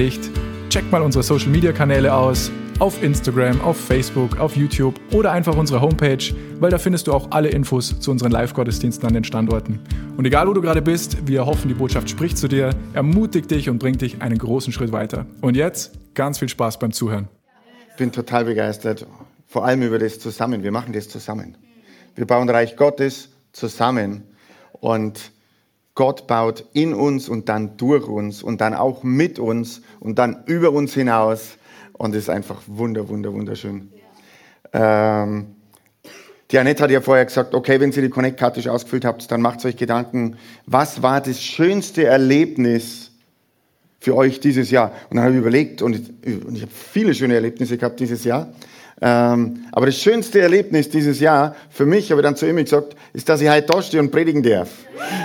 Predigt, checkt mal unsere Social Media Kanäle aus, auf Instagram, auf Facebook, auf YouTube oder einfach unsere Homepage, weil da findest du auch alle Infos zu unseren Live-Gottesdiensten an den Standorten. Und egal wo du gerade bist, wir hoffen, die Botschaft spricht zu dir, ermutigt dich und bringt dich einen großen Schritt weiter. Und jetzt ganz viel Spaß beim Zuhören. Ich bin total begeistert, vor allem über das zusammen. Wir machen das zusammen. Wir bauen Reich Gottes zusammen und Gott baut in uns und dann durch uns und dann auch mit uns und dann über uns hinaus. Und es ist einfach wunder, wunder, wunderschön. Ähm, die Annette hat ja vorher gesagt, okay, wenn Sie die Connect-Karte schon ausgefüllt habt, dann macht euch Gedanken, was war das schönste Erlebnis für euch dieses Jahr? Und dann habe ich überlegt, und ich, und ich habe viele schöne Erlebnisse gehabt dieses Jahr. Ähm, aber das schönste Erlebnis dieses Jahr für mich, habe ich dann zu ihm gesagt, ist, dass ich heute da stehe und predigen darf.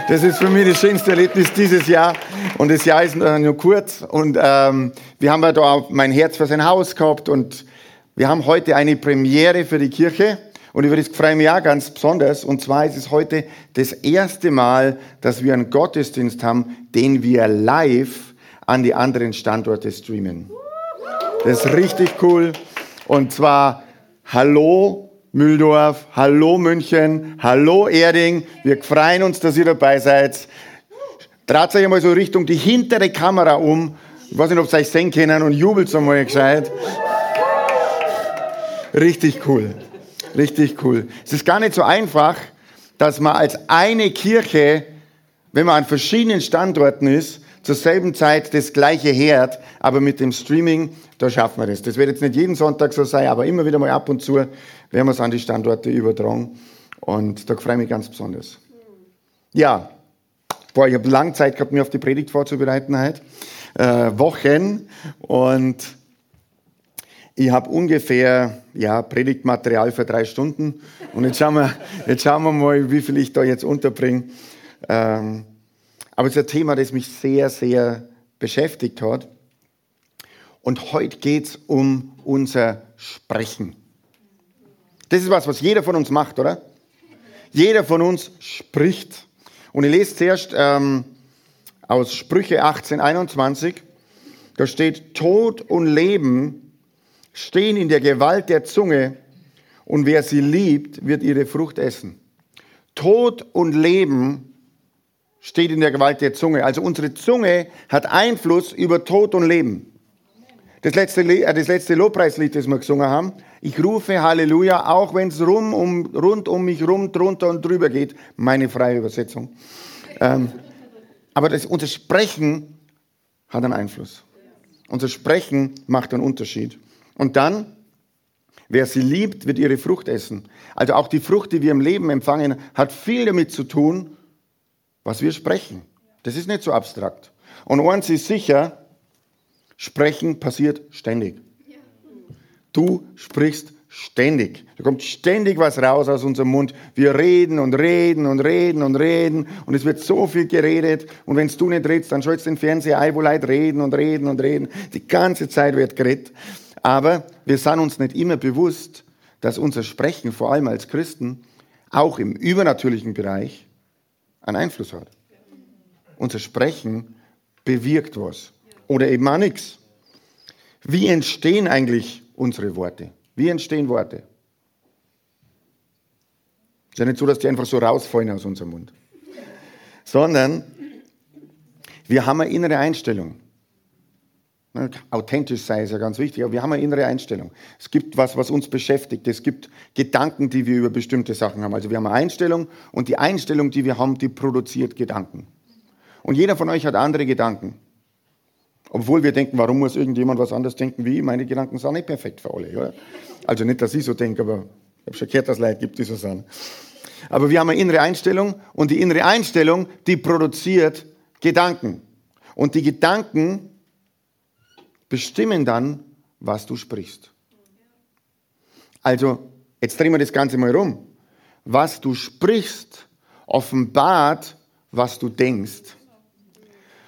Das ist für mich das schönste Erlebnis dieses Jahr. Und das Jahr ist nur kurz. Und ähm, wir haben ja da auch mein Herz für sein Haus gehabt. Und wir haben heute eine Premiere für die Kirche. Und über das freue ich mich auch ganz besonders. Und zwar ist es heute das erste Mal, dass wir einen Gottesdienst haben, den wir live an die anderen Standorte streamen. Das ist richtig cool. Und zwar Hallo Mühldorf, Hallo München, Hallo Erding. Wir freuen uns, dass ihr dabei seid. Dreht euch einmal so Richtung die hintere Kamera um. Ich weiß nicht, ob ihr euch sehen können und jubelt so mal gescheit. Richtig cool. Richtig cool. Es ist gar nicht so einfach, dass man als eine Kirche, wenn man an verschiedenen Standorten ist, zur selben Zeit das gleiche hört, aber mit dem Streaming, da schaffen wir das. Das wird jetzt nicht jeden Sonntag so sein, aber immer wieder mal ab und zu werden wir es an die Standorte übertragen. Und da freue ich mich ganz besonders. Ja, boah, ich habe lange Zeit gehabt, mir auf die Predigt vorzubereiten heute. Äh, Wochen. Und ich habe ungefähr ja, Predigtmaterial für drei Stunden. Und jetzt schauen wir, jetzt schauen wir mal, wie viel ich da jetzt unterbringe. Ähm, aber es ist ein Thema, das mich sehr, sehr beschäftigt hat. Und heute geht es um unser Sprechen. Das ist was, was jeder von uns macht, oder? Jeder von uns spricht. Und ich lese zuerst ähm, aus Sprüche 18, 21. Da steht, Tod und Leben stehen in der Gewalt der Zunge und wer sie liebt, wird ihre Frucht essen. Tod und Leben steht in der Gewalt der Zunge. Also unsere Zunge hat Einfluss über Tod und Leben. Das letzte, äh, das letzte Lobpreislied, das wir gesungen haben, ich rufe Halleluja, auch wenn es rum, um, rund um mich rum, drunter und drüber geht. Meine freie Übersetzung. Ähm, aber das, unser Sprechen hat einen Einfluss. Unser Sprechen macht einen Unterschied. Und dann, wer sie liebt, wird ihre Frucht essen. Also auch die Frucht, die wir im Leben empfangen, hat viel damit zu tun, was wir sprechen. Das ist nicht so abstrakt. Und eins ist sicher, sprechen passiert ständig. Du sprichst ständig. Da kommt ständig was raus aus unserem Mund. Wir reden und reden und reden und reden und es wird so viel geredet. Und wenn du nicht redest, dann schaltest du den Fernseher ein, wo Leute reden und reden und reden. Die ganze Zeit wird geredet. Aber wir sind uns nicht immer bewusst, dass unser Sprechen, vor allem als Christen, auch im übernatürlichen Bereich, einen Einfluss hat. Unser Sprechen bewirkt was oder eben auch nichts. Wie entstehen eigentlich unsere Worte? Wie entstehen Worte? Es ist ja nicht so, dass die einfach so rausfallen aus unserem Mund, sondern wir haben eine innere Einstellung. Ne, authentisch sein ist ja ganz wichtig, aber wir haben eine innere Einstellung. Es gibt was, was uns beschäftigt. Es gibt Gedanken, die wir über bestimmte Sachen haben. Also wir haben eine Einstellung und die Einstellung, die wir haben, die produziert Gedanken. Und jeder von euch hat andere Gedanken. Obwohl wir denken, warum muss irgendjemand was anderes denken wie ich? Meine Gedanken sind nicht perfekt für alle. Oder? Also nicht, dass ich so denke, aber ich habe schon gehört, dass es Leute gibt, die so sind. Aber wir haben eine innere Einstellung und die innere Einstellung, die produziert Gedanken. Und die Gedanken bestimmen dann, was du sprichst. Also, jetzt drehen wir das Ganze mal rum. Was du sprichst, offenbart, was du denkst.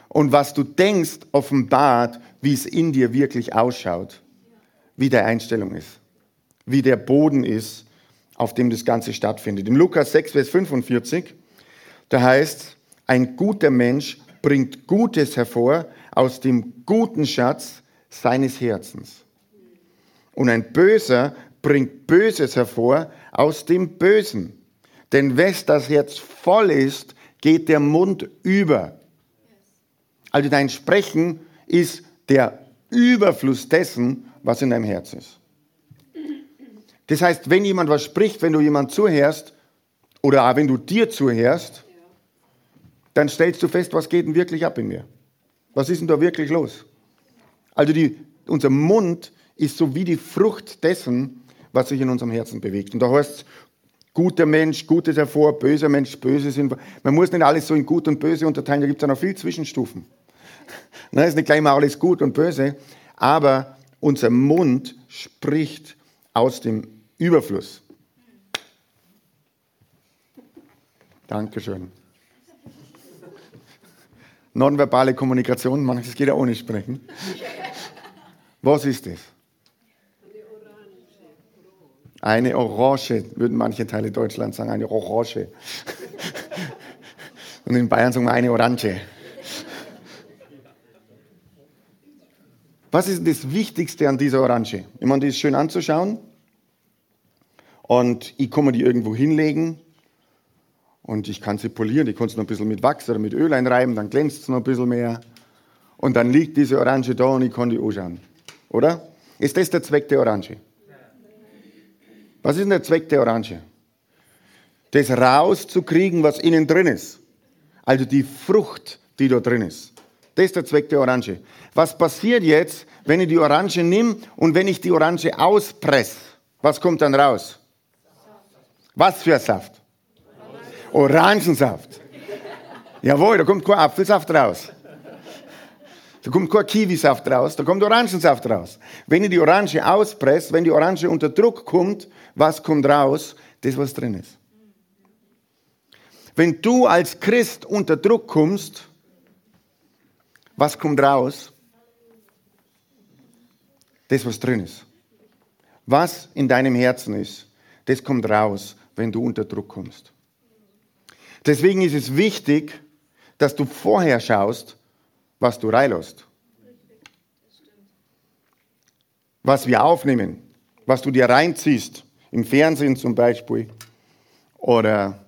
Und was du denkst, offenbart, wie es in dir wirklich ausschaut, wie deine Einstellung ist, wie der Boden ist, auf dem das Ganze stattfindet. Im Lukas 6, Vers 45, da heißt, ein guter Mensch bringt Gutes hervor aus dem guten Schatz seines Herzens. Und ein Böser bringt Böses hervor aus dem Bösen. Denn wes das Herz voll ist, geht der Mund über. Also dein Sprechen ist der Überfluss dessen, was in deinem Herz ist. Das heißt, wenn jemand was spricht, wenn du jemand zuhörst, oder auch wenn du dir zuhörst, dann stellst du fest, was geht denn wirklich ab in mir? Was ist denn da wirklich los? Also die, unser Mund ist so wie die Frucht dessen, was sich in unserem Herzen bewegt. Und da heißt es, guter Mensch, Gutes hervor, böser Mensch, Böses. Man muss nicht alles so in Gut und Böse unterteilen, da gibt es ja noch viel Zwischenstufen. Na, ist nicht gleich mal alles gut und böse, aber unser Mund spricht aus dem Überfluss. Dankeschön. Nonverbale Kommunikation, manches geht ja ohne Sprechen. Was ist das? Eine Orange, würden manche Teile Deutschlands sagen, eine Orange. Und in Bayern sagen wir eine Orange. Was ist das Wichtigste an dieser Orange? Ich meine, die ist schön anzuschauen. Und ich kann mir die irgendwo hinlegen und ich kann sie polieren, ich kann sie noch ein bisschen mit Wachs oder mit Öl einreiben, dann glänzt es noch ein bisschen mehr. Und dann liegt diese Orange da und ich kann die anschauen. Oder? Ist das der Zweck der Orange? Was ist denn der Zweck der Orange? Das rauszukriegen, was innen drin ist. Also die Frucht, die da drin ist. Das ist der Zweck der Orange. Was passiert jetzt, wenn ich die Orange nehme und wenn ich die Orange auspresse? Was kommt dann raus? Was für Saft? Orangensaft. Jawohl, da kommt kein Apfelsaft raus. Da kommt kein Kiwisaft raus, da kommt Orangensaft raus. Wenn ich die Orange auspresse, wenn die Orange unter Druck kommt, was kommt raus? Das, was drin ist. Wenn du als Christ unter Druck kommst, was kommt raus? Das, was drin ist. Was in deinem Herzen ist, das kommt raus, wenn du unter Druck kommst. Deswegen ist es wichtig, dass du vorher schaust, was du reinlässt. Was wir aufnehmen, was du dir reinziehst, im Fernsehen zum Beispiel, oder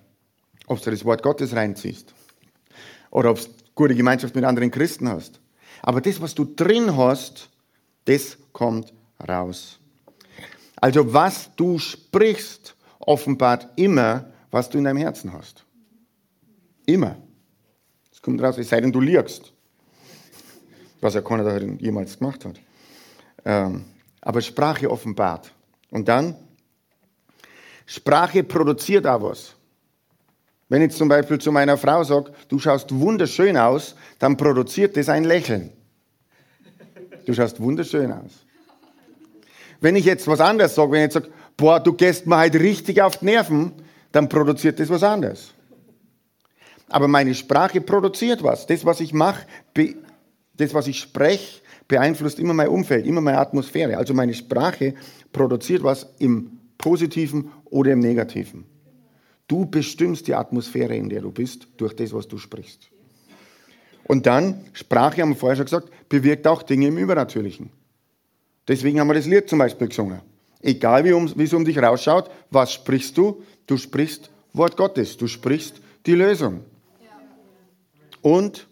ob du das Wort Gottes reinziehst, oder ob du gute Gemeinschaft mit anderen Christen hast. Aber das, was du drin hast, das kommt raus. Also was du sprichst, offenbart immer, was du in deinem Herzen hast. Immer. Es kommt raus, es sei denn, du liegst was keiner da jemals gemacht hat. Ähm, aber Sprache offenbart. Und dann, Sprache produziert auch was. Wenn ich zum Beispiel zu meiner Frau sage, du schaust wunderschön aus, dann produziert das ein Lächeln. Du schaust wunderschön aus. Wenn ich jetzt was anderes sage, wenn ich jetzt sage, boah, du gehst mir halt richtig auf die Nerven, dann produziert das was anderes. Aber meine Sprache produziert was. Das, was ich mache, das, was ich spreche, beeinflusst immer mein Umfeld, immer meine Atmosphäre. Also meine Sprache produziert was im Positiven oder im Negativen. Du bestimmst die Atmosphäre, in der du bist, durch das, was du sprichst. Und dann, Sprache, haben wir vorher schon gesagt, bewirkt auch Dinge im Übernatürlichen. Deswegen haben wir das Lied zum Beispiel gesungen. Egal wie, um, wie es um dich rausschaut, was sprichst du? Du sprichst Wort Gottes, du sprichst die Lösung. Und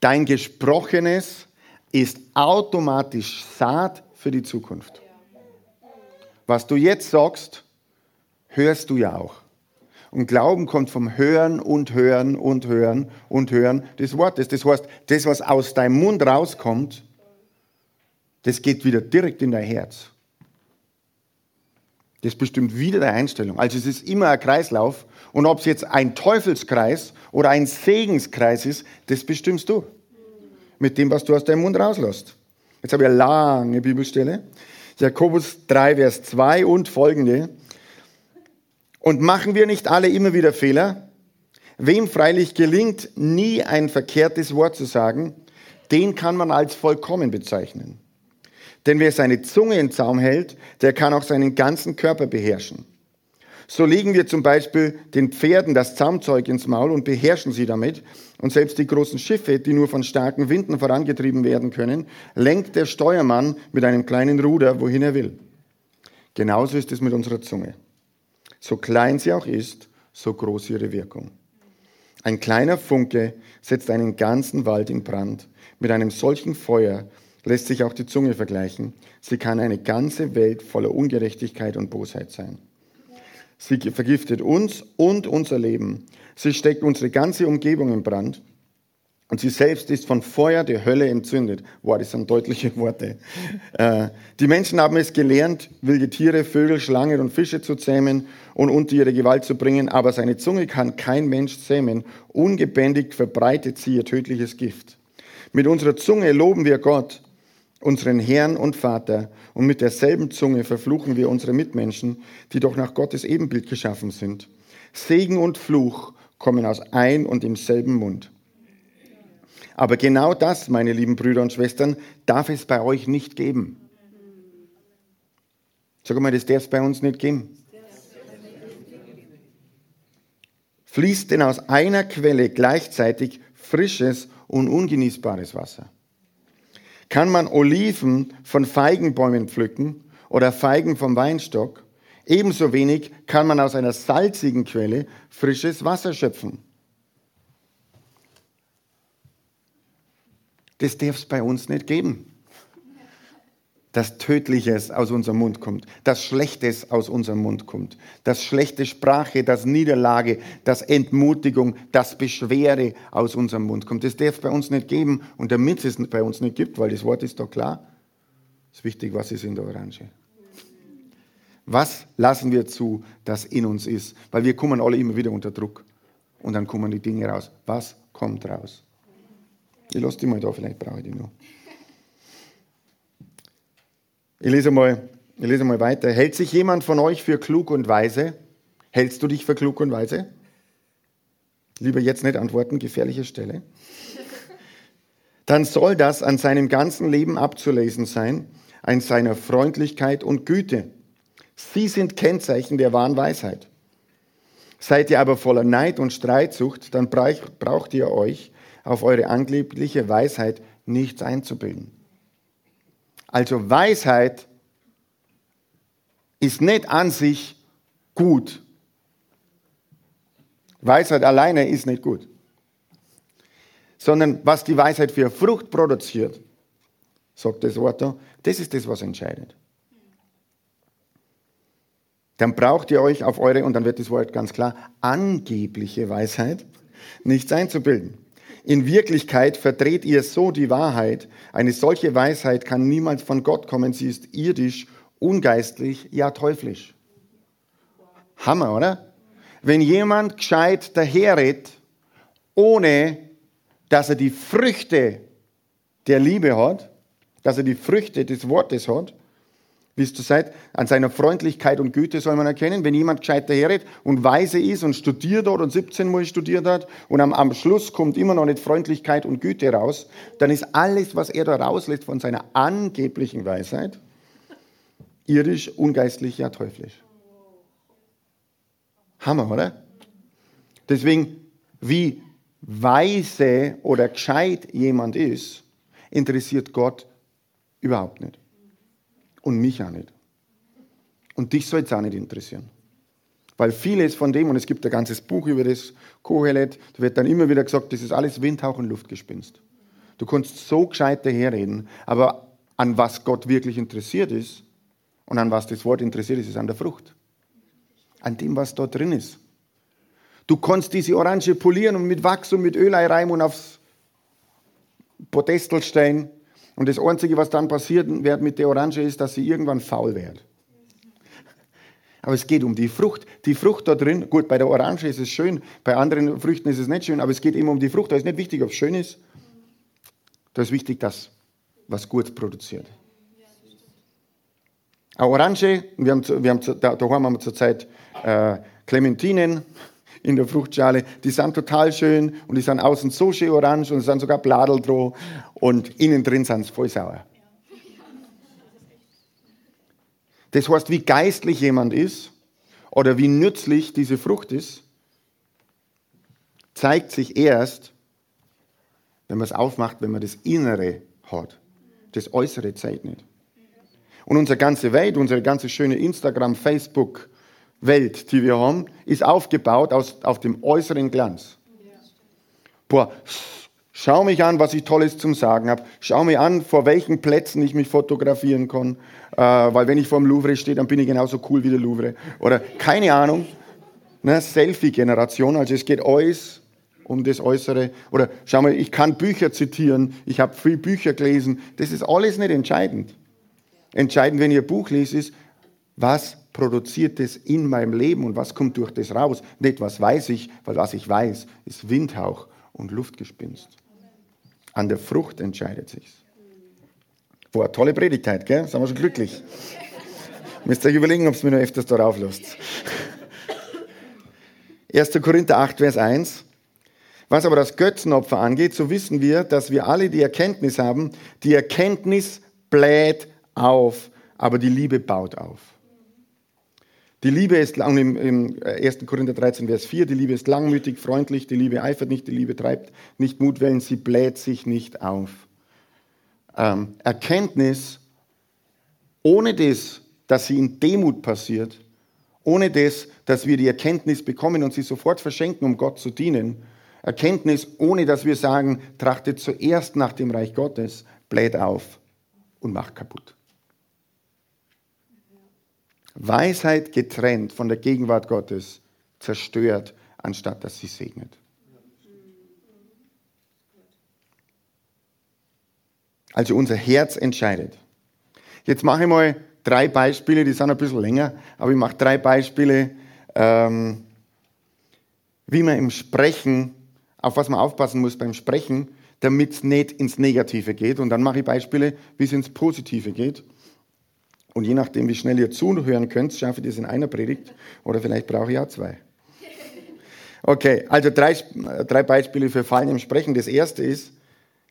Dein Gesprochenes ist automatisch Saat für die Zukunft. Was du jetzt sagst, hörst du ja auch. Und Glauben kommt vom Hören und Hören und Hören und Hören des Wortes. Das heißt, das, was aus deinem Mund rauskommt, das geht wieder direkt in dein Herz. Das bestimmt wieder deine Einstellung. Also es ist immer ein Kreislauf. Und ob es jetzt ein Teufelskreis oder ein Segenskreis ist, das bestimmst du. Mit dem, was du aus deinem Mund rauslässt. Jetzt habe ich eine lange Bibelstelle. Jakobus 3, Vers 2 und folgende. Und machen wir nicht alle immer wieder Fehler? Wem freilich gelingt, nie ein verkehrtes Wort zu sagen, den kann man als vollkommen bezeichnen. Denn wer seine Zunge in Zaum hält, der kann auch seinen ganzen Körper beherrschen. So legen wir zum Beispiel den Pferden das Zaumzeug ins Maul und beherrschen sie damit. Und selbst die großen Schiffe, die nur von starken Winden vorangetrieben werden können, lenkt der Steuermann mit einem kleinen Ruder, wohin er will. Genauso ist es mit unserer Zunge. So klein sie auch ist, so groß ihre Wirkung. Ein kleiner Funke setzt einen ganzen Wald in Brand. Mit einem solchen Feuer lässt sich auch die Zunge vergleichen. Sie kann eine ganze Welt voller Ungerechtigkeit und Bosheit sein. Sie vergiftet uns und unser Leben. Sie steckt unsere ganze Umgebung in Brand. Und sie selbst ist von Feuer der Hölle entzündet. Wow, das sind deutliche Worte. Äh, die Menschen haben es gelernt, wilde Tiere, Vögel, Schlangen und Fische zu zähmen und unter ihre Gewalt zu bringen. Aber seine Zunge kann kein Mensch zähmen. Ungebändigt verbreitet sie ihr tödliches Gift. Mit unserer Zunge loben wir Gott unseren Herrn und Vater, und mit derselben Zunge verfluchen wir unsere Mitmenschen, die doch nach Gottes Ebenbild geschaffen sind. Segen und Fluch kommen aus ein und demselben Mund. Aber genau das, meine lieben Brüder und Schwestern, darf es bei euch nicht geben. Sag mal, das darf es bei uns nicht geben. Fließt denn aus einer Quelle gleichzeitig frisches und ungenießbares Wasser? Kann man Oliven von Feigenbäumen pflücken oder Feigen vom Weinstock? Ebenso wenig kann man aus einer salzigen Quelle frisches Wasser schöpfen. Das darf es bei uns nicht geben dass Tödliches aus unserem Mund kommt, dass Schlechtes aus unserem Mund kommt, dass schlechte Sprache, dass Niederlage, dass Entmutigung, dass Beschwere aus unserem Mund kommt. Das darf bei uns nicht geben und damit es bei uns nicht gibt, weil das Wort ist doch klar, ist wichtig, was ist in der Orange. Was lassen wir zu, dass in uns ist? Weil wir kommen alle immer wieder unter Druck und dann kommen die Dinge raus. Was kommt raus? Ich lasse die mal da, vielleicht brauche ich die noch. Ich lese mal, ich lese mal weiter. Hält sich jemand von euch für klug und weise? Hältst du dich für klug und weise? Lieber jetzt nicht antworten, gefährliche Stelle. Dann soll das an seinem ganzen Leben abzulesen sein, an seiner Freundlichkeit und Güte. Sie sind Kennzeichen der wahren Weisheit. Seid ihr aber voller Neid und Streitsucht, dann braucht ihr euch auf eure angebliche Weisheit nichts einzubilden. Also Weisheit ist nicht an sich gut. Weisheit alleine ist nicht gut. Sondern was die Weisheit für Frucht produziert, sagt das Wort da, das ist das, was entscheidet. Dann braucht ihr euch auf eure, und dann wird das Wort ganz klar, angebliche Weisheit nichts einzubilden. In Wirklichkeit verdreht ihr so die Wahrheit. Eine solche Weisheit kann niemals von Gott kommen. Sie ist irdisch, ungeistlich, ja teuflisch. Hammer, oder? Wenn jemand gescheit daherredet, ohne dass er die Früchte der Liebe hat, dass er die Früchte des Wortes hat, wisst du seid, an seiner Freundlichkeit und Güte soll man erkennen, wenn jemand gescheit daherredet und weise ist und studiert hat und 17 Mal studiert hat und am, am Schluss kommt immer noch nicht Freundlichkeit und Güte raus, dann ist alles, was er da rauslässt von seiner angeblichen Weisheit, irdisch, ungeistlich, ja teuflisch. Hammer, oder? Deswegen, wie weise oder gescheit jemand ist, interessiert Gott überhaupt nicht. Und mich auch nicht. Und dich soll es auch nicht interessieren. Weil vieles von dem, und es gibt ein ganzes Buch über das Kohelet, da wird dann immer wieder gesagt, das ist alles Windhauch und Luftgespinst. Du kannst so gescheit daherreden, aber an was Gott wirklich interessiert ist und an was das Wort interessiert ist, ist an der Frucht. An dem, was dort drin ist. Du kannst diese Orange polieren und mit Wachs und mit Öl reimen und aufs Podestel stellen. Und das Einzige, was dann passieren wird mit der Orange, ist, dass sie irgendwann faul wird. Aber es geht um die Frucht. Die Frucht da drin, gut, bei der Orange ist es schön, bei anderen Früchten ist es nicht schön, aber es geht immer um die Frucht. Da ist nicht wichtig, ob es schön ist. Da ist wichtig, dass was gut produziert. Eine Orange, wir haben, wir haben, da, daheim haben wir zurzeit äh, Clementinen, in der Fruchtschale. Die sind total schön und die sind außen so schön orange und es sind sogar Bladel drauf und innen drin sind sie voll sauer. Das heißt, wie geistlich jemand ist oder wie nützlich diese Frucht ist, zeigt sich erst, wenn man es aufmacht, wenn man das Innere hat. Das Äußere zeigt nicht. Und unsere ganze Welt, unsere ganze schöne Instagram, Facebook, Welt, die wir haben, ist aufgebaut aus, auf dem äußeren Glanz. Boah, schau mich an, was ich Tolles zum Sagen habe. Schau mir an, vor welchen Plätzen ich mich fotografieren kann. Äh, weil wenn ich vor dem Louvre stehe, dann bin ich genauso cool wie der Louvre. Oder keine Ahnung. Ne, Selfie-Generation, also es geht alles um das Äußere. Oder schau mal, ich kann Bücher zitieren, ich habe viel Bücher gelesen. Das ist alles nicht entscheidend. Entscheidend, wenn ihr Buch lest, ist, was produziert es in meinem Leben und was kommt durch das raus? Nicht, was weiß ich, weil was ich weiß, ist Windhauch und Luftgespinst. An der Frucht entscheidet sich's. Boah, tolle Predigtheit, gell? Sind wir schon glücklich. Müsst ihr euch überlegen, ob es mir noch öfters darauf lässt. 1. Korinther 8, Vers 1. Was aber das Götzenopfer angeht, so wissen wir, dass wir alle die Erkenntnis haben. Die Erkenntnis bläht auf, aber die Liebe baut auf. Die Liebe ist lang, im, im 1. Korinther 13, Vers 4, die Liebe ist langmütig, freundlich, die Liebe eifert nicht, die Liebe treibt nicht Mutwellen, sie bläht sich nicht auf. Ähm, Erkenntnis, ohne das, dass sie in Demut passiert, ohne das, dass wir die Erkenntnis bekommen und sie sofort verschenken, um Gott zu dienen, Erkenntnis, ohne dass wir sagen, trachtet zuerst nach dem Reich Gottes, bläht auf und macht kaputt. Weisheit getrennt von der Gegenwart Gottes zerstört, anstatt dass sie segnet. Also unser Herz entscheidet. Jetzt mache ich mal drei Beispiele, die sind ein bisschen länger, aber ich mache drei Beispiele, ähm, wie man im Sprechen, auf was man aufpassen muss beim Sprechen, damit es nicht ins Negative geht. Und dann mache ich Beispiele, wie es ins Positive geht. Und je nachdem, wie schnell ihr zuhören könnt, schaffe ich das in einer Predigt oder vielleicht brauche ich auch zwei. Okay, also drei, drei Beispiele für Fallen im Sprechen. Das erste ist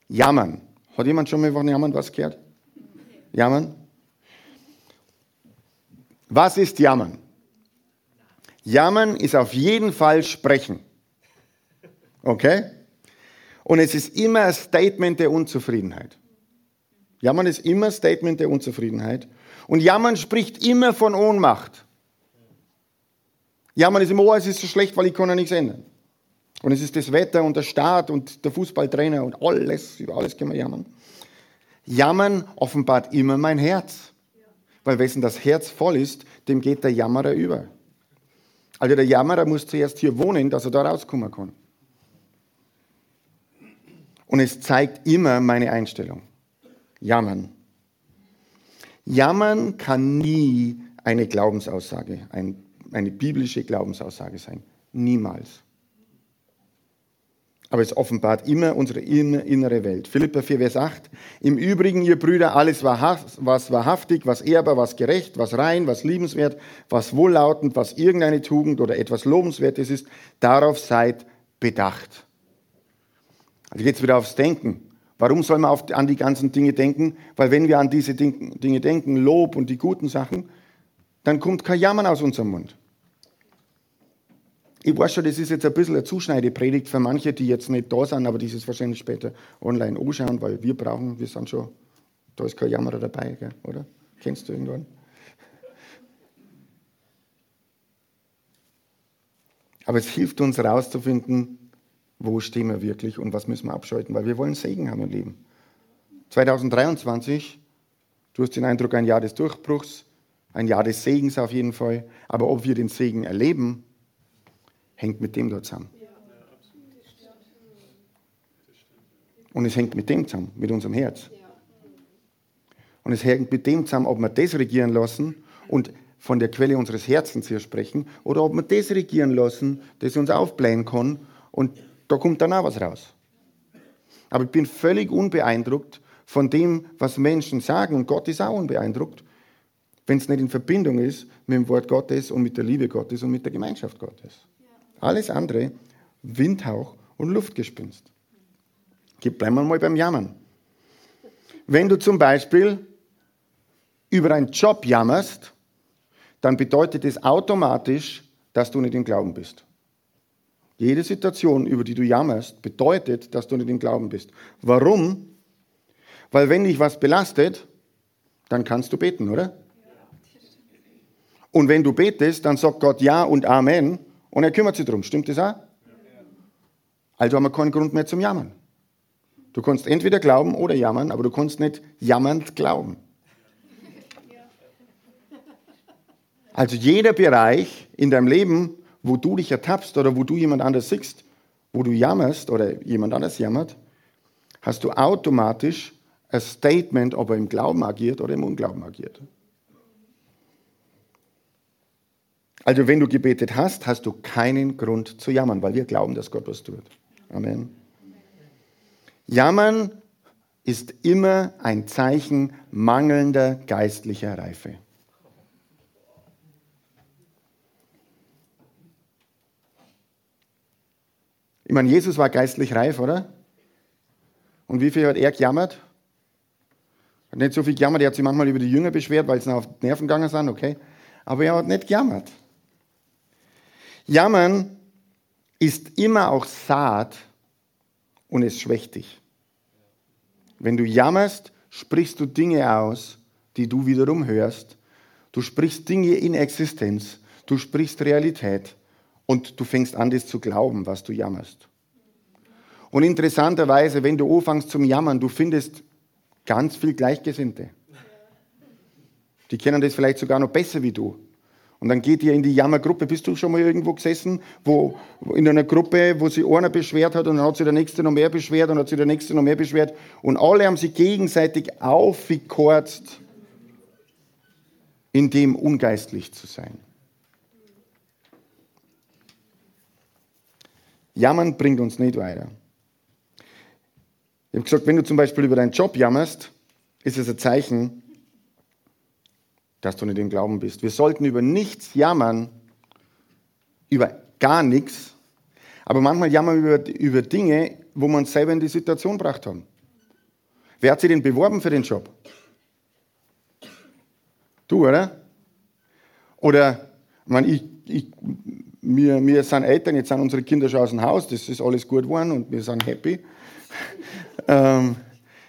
Jammern. Hat jemand schon mal von Jammern was gehört? Jammern? Was ist Jammern? Jammern ist auf jeden Fall Sprechen. Okay? Und es ist immer ein Statement der Unzufriedenheit. Jammern ist immer ein Statement der Unzufriedenheit. Und Jammern spricht immer von Ohnmacht. Jammern ist immer, oh, es ist so schlecht, weil ich kann ja nichts ändern. Und es ist das Wetter und der Staat und der Fußballtrainer und alles, über alles können wir jammern. Jammern offenbart immer mein Herz. Weil wessen das Herz voll ist, dem geht der Jammerer über. Also der Jammerer muss zuerst hier wohnen, dass er da rauskommen kann. Und es zeigt immer meine Einstellung. Jammern. Jammern kann nie eine Glaubensaussage, ein, eine biblische Glaubensaussage sein. Niemals. Aber es offenbart immer unsere innere Welt. Philippa 4, Vers 8. Im Übrigen, ihr Brüder, alles, was wahrhaftig, was ehrbar, was gerecht, was rein, was liebenswert, was wohllautend, was irgendeine Tugend oder etwas Lobenswertes ist, darauf seid bedacht. Also jetzt wieder aufs Denken. Warum soll man auf, an die ganzen Dinge denken? Weil wenn wir an diese Dinge denken, Lob und die guten Sachen, dann kommt kein Jammern aus unserem Mund. Ich weiß schon, das ist jetzt ein bisschen eine Zuschneidepredigt für manche, die jetzt nicht da sind, aber die es wahrscheinlich später online anschauen, weil wir brauchen, wir sind schon, da ist kein Jammerer dabei, gell, oder? Kennst du irgendwann? Aber es hilft uns herauszufinden, wo stehen wir wirklich und was müssen wir abschalten, weil wir wollen Segen haben im Leben. 2023, du hast den Eindruck, ein Jahr des Durchbruchs, ein Jahr des Segens auf jeden Fall, aber ob wir den Segen erleben, hängt mit dem dort zusammen. Und es hängt mit dem zusammen, mit unserem Herz. Und es hängt mit dem zusammen, ob wir das regieren lassen und von der Quelle unseres Herzens hier sprechen oder ob wir das regieren lassen, das uns aufblähen kann und da kommt dann auch was raus. Aber ich bin völlig unbeeindruckt von dem, was Menschen sagen. Und Gott ist auch unbeeindruckt, wenn es nicht in Verbindung ist mit dem Wort Gottes und mit der Liebe Gottes und mit der Gemeinschaft Gottes. Alles andere, Windhauch und Luftgespinst. bleiben wir mal beim Jammern. Wenn du zum Beispiel über einen Job jammerst, dann bedeutet es automatisch, dass du nicht im Glauben bist. Jede Situation, über die du jammerst, bedeutet, dass du nicht im Glauben bist. Warum? Weil wenn dich was belastet, dann kannst du beten, oder? Und wenn du betest, dann sagt Gott Ja und Amen und er kümmert sich darum. Stimmt das auch? Also haben wir keinen Grund mehr zum Jammern. Du kannst entweder glauben oder jammern, aber du kannst nicht jammernd glauben. Also jeder Bereich in deinem Leben, wo du dich ertappst oder wo du jemand anders siehst, wo du jammerst oder jemand anders jammert, hast du automatisch ein Statement, ob er im Glauben agiert oder im Unglauben agiert. Also wenn du gebetet hast, hast du keinen Grund zu jammern, weil wir glauben, dass Gott was tut. Amen. Jammern ist immer ein Zeichen mangelnder geistlicher Reife. Ich meine, Jesus war geistlich reif, oder? Und wie viel hat er gejammert? Hat nicht so viel gejammert, er hat sich manchmal über die Jünger beschwert, weil sie auf die Nerven gegangen sind, okay. Aber er hat nicht gejammert. Jammern ist immer auch Saat und es schwächt dich. Wenn du jammerst, sprichst du Dinge aus, die du wiederum hörst. Du sprichst Dinge in Existenz. Du sprichst Realität. Und du fängst an, das zu glauben, was du jammerst. Und interessanterweise, wenn du anfängst zum Jammern, du findest ganz viel Gleichgesinnte. Die kennen das vielleicht sogar noch besser wie du. Und dann geht ihr in die Jammergruppe. Bist du schon mal irgendwo gesessen, wo in einer Gruppe, wo sich einer beschwert hat und dann hat sich der nächste noch mehr beschwert und hat sich der nächste noch mehr beschwert und alle haben sich gegenseitig aufgekorzt, in dem ungeistlich zu sein. Jammern bringt uns nicht weiter. Ich habe gesagt, wenn du zum Beispiel über deinen Job jammerst, ist es ein Zeichen, dass du nicht im Glauben bist. Wir sollten über nichts jammern, über gar nichts, aber manchmal jammern wir über, über Dinge, wo wir uns selber in die Situation gebracht haben. Wer hat sich denn beworben für den Job? Du, oder? Oder, ich, meine, ich, ich wir, wir sind Eltern, jetzt sind unsere Kinder schon aus dem Haus, das ist alles gut geworden und wir sind happy. ähm,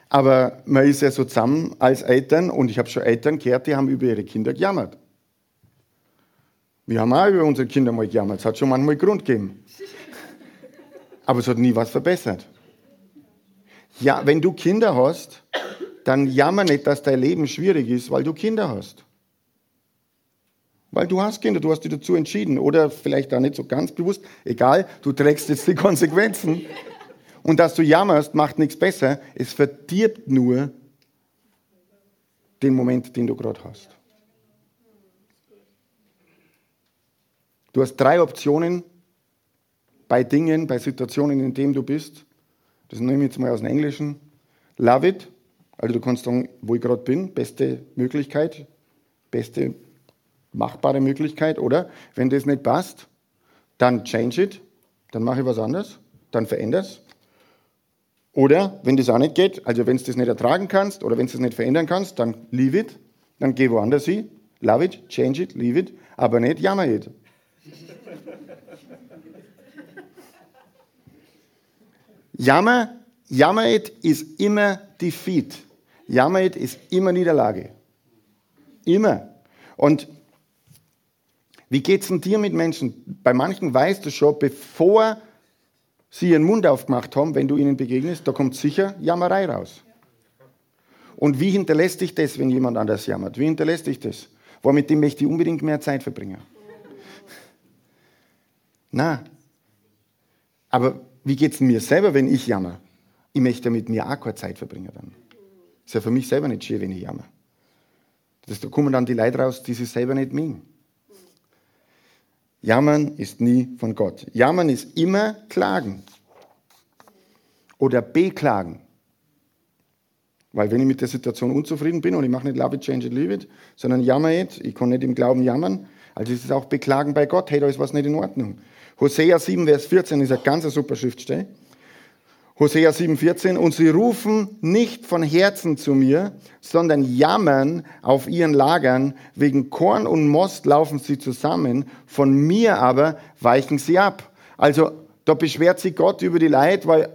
aber man ist ja so zusammen als Eltern und ich habe schon Eltern gehört, die haben über ihre Kinder gejammert. Wir haben auch über unsere Kinder mal gejammert, es hat schon manchmal Grund gegeben. Aber es hat nie was verbessert. Ja, wenn du Kinder hast, dann jammer nicht, dass dein Leben schwierig ist, weil du Kinder hast. Weil du hast Kinder, du hast dich dazu entschieden. Oder vielleicht auch nicht so ganz bewusst. Egal, du trägst jetzt die Konsequenzen. Und dass du jammerst, macht nichts besser. Es verdirbt nur den Moment, den du gerade hast. Du hast drei Optionen bei Dingen, bei Situationen, in denen du bist. Das nehme ich jetzt mal aus dem Englischen. Love it. Also du kannst sagen, wo ich gerade bin, beste Möglichkeit, beste machbare Möglichkeit, oder? Wenn das nicht passt, dann change it, dann mache ich was anderes, dann verändere es. Oder wenn das auch nicht geht, also wenn du das nicht ertragen kannst oder wenn du das nicht verändern kannst, dann leave it, dann geh woanders hin, love it, change it, leave it, aber nicht jammer it. Jammer, jammer it ist immer Defeat. Jammer it ist immer Niederlage. Immer. Und wie geht es denn dir mit Menschen? Bei manchen weißt du schon, bevor sie ihren Mund aufgemacht haben, wenn du ihnen begegnest, da kommt sicher Jammerei raus. Und wie hinterlässt dich das, wenn jemand anders jammert? Wie hinterlässt dich das? Wo mit dem möchte ich unbedingt mehr Zeit verbringen. Na, aber wie geht es mir selber, wenn ich jammer? Ich möchte mit mir auch keine Zeit verbringen dann. Ist ja für mich selber nicht schön, wenn ich jammer. Das, da kommen dann die Leute raus, die sich selber nicht mögen. Jammern ist nie von Gott. Jammern ist immer Klagen oder Beklagen. Weil wenn ich mit der Situation unzufrieden bin und ich mache nicht love it, change it, leave it, sondern jammer it, ich kann nicht im Glauben jammern, also ist es auch Beklagen bei Gott, hey, da ist was nicht in Ordnung. Hosea 7, Vers 14 ist eine ganz super Schriftstelle. Hosea 7,14, und sie rufen nicht von Herzen zu mir, sondern jammern auf ihren Lagern, wegen Korn und Most laufen sie zusammen, von mir aber weichen sie ab. Also da beschwert sich Gott über die Leid, weil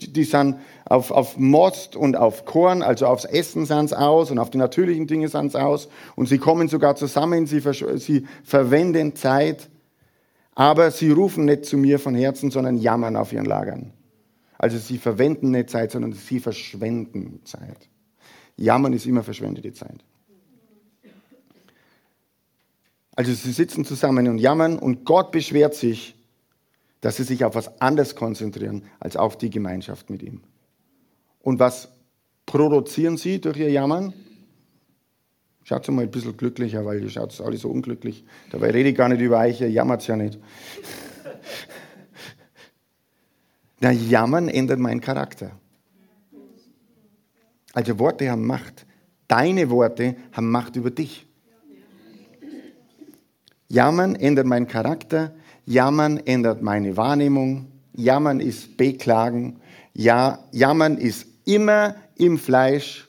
die sind auf, auf Most und auf Korn, also aufs Essen sind aus und auf die natürlichen Dinge sind aus und sie kommen sogar zusammen, sie, sie verwenden Zeit, aber sie rufen nicht zu mir von Herzen, sondern jammern auf ihren Lagern. Also sie verwenden nicht Zeit, sondern sie verschwenden Zeit. Jammern ist immer verschwendete Zeit. Also sie sitzen zusammen und jammern und Gott beschwert sich, dass sie sich auf was anderes konzentrieren als auf die Gemeinschaft mit ihm. Und was produzieren sie durch ihr Jammern? Schaut mal ein bisschen glücklicher, weil ihr schaut alle so unglücklich. Dabei rede ich gar nicht über euch, ihr jammert ja nicht. Na, Jammern ändert meinen Charakter. Also Worte haben Macht. Deine Worte haben Macht über dich. Jammern ändert meinen Charakter. Jammern ändert meine Wahrnehmung. Jammern ist Beklagen. Ja, Jammern ist immer im Fleisch.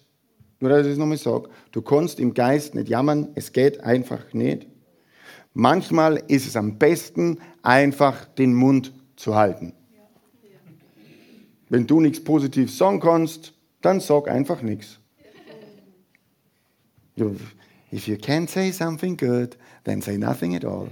Nur, dass ich es nochmal sage. Du kannst im Geist nicht jammern. Es geht einfach nicht. Manchmal ist es am besten, einfach den Mund zu halten. Wenn du nichts Positives sagen kannst, dann sag einfach nichts. If you can't say something good, then say nothing at all.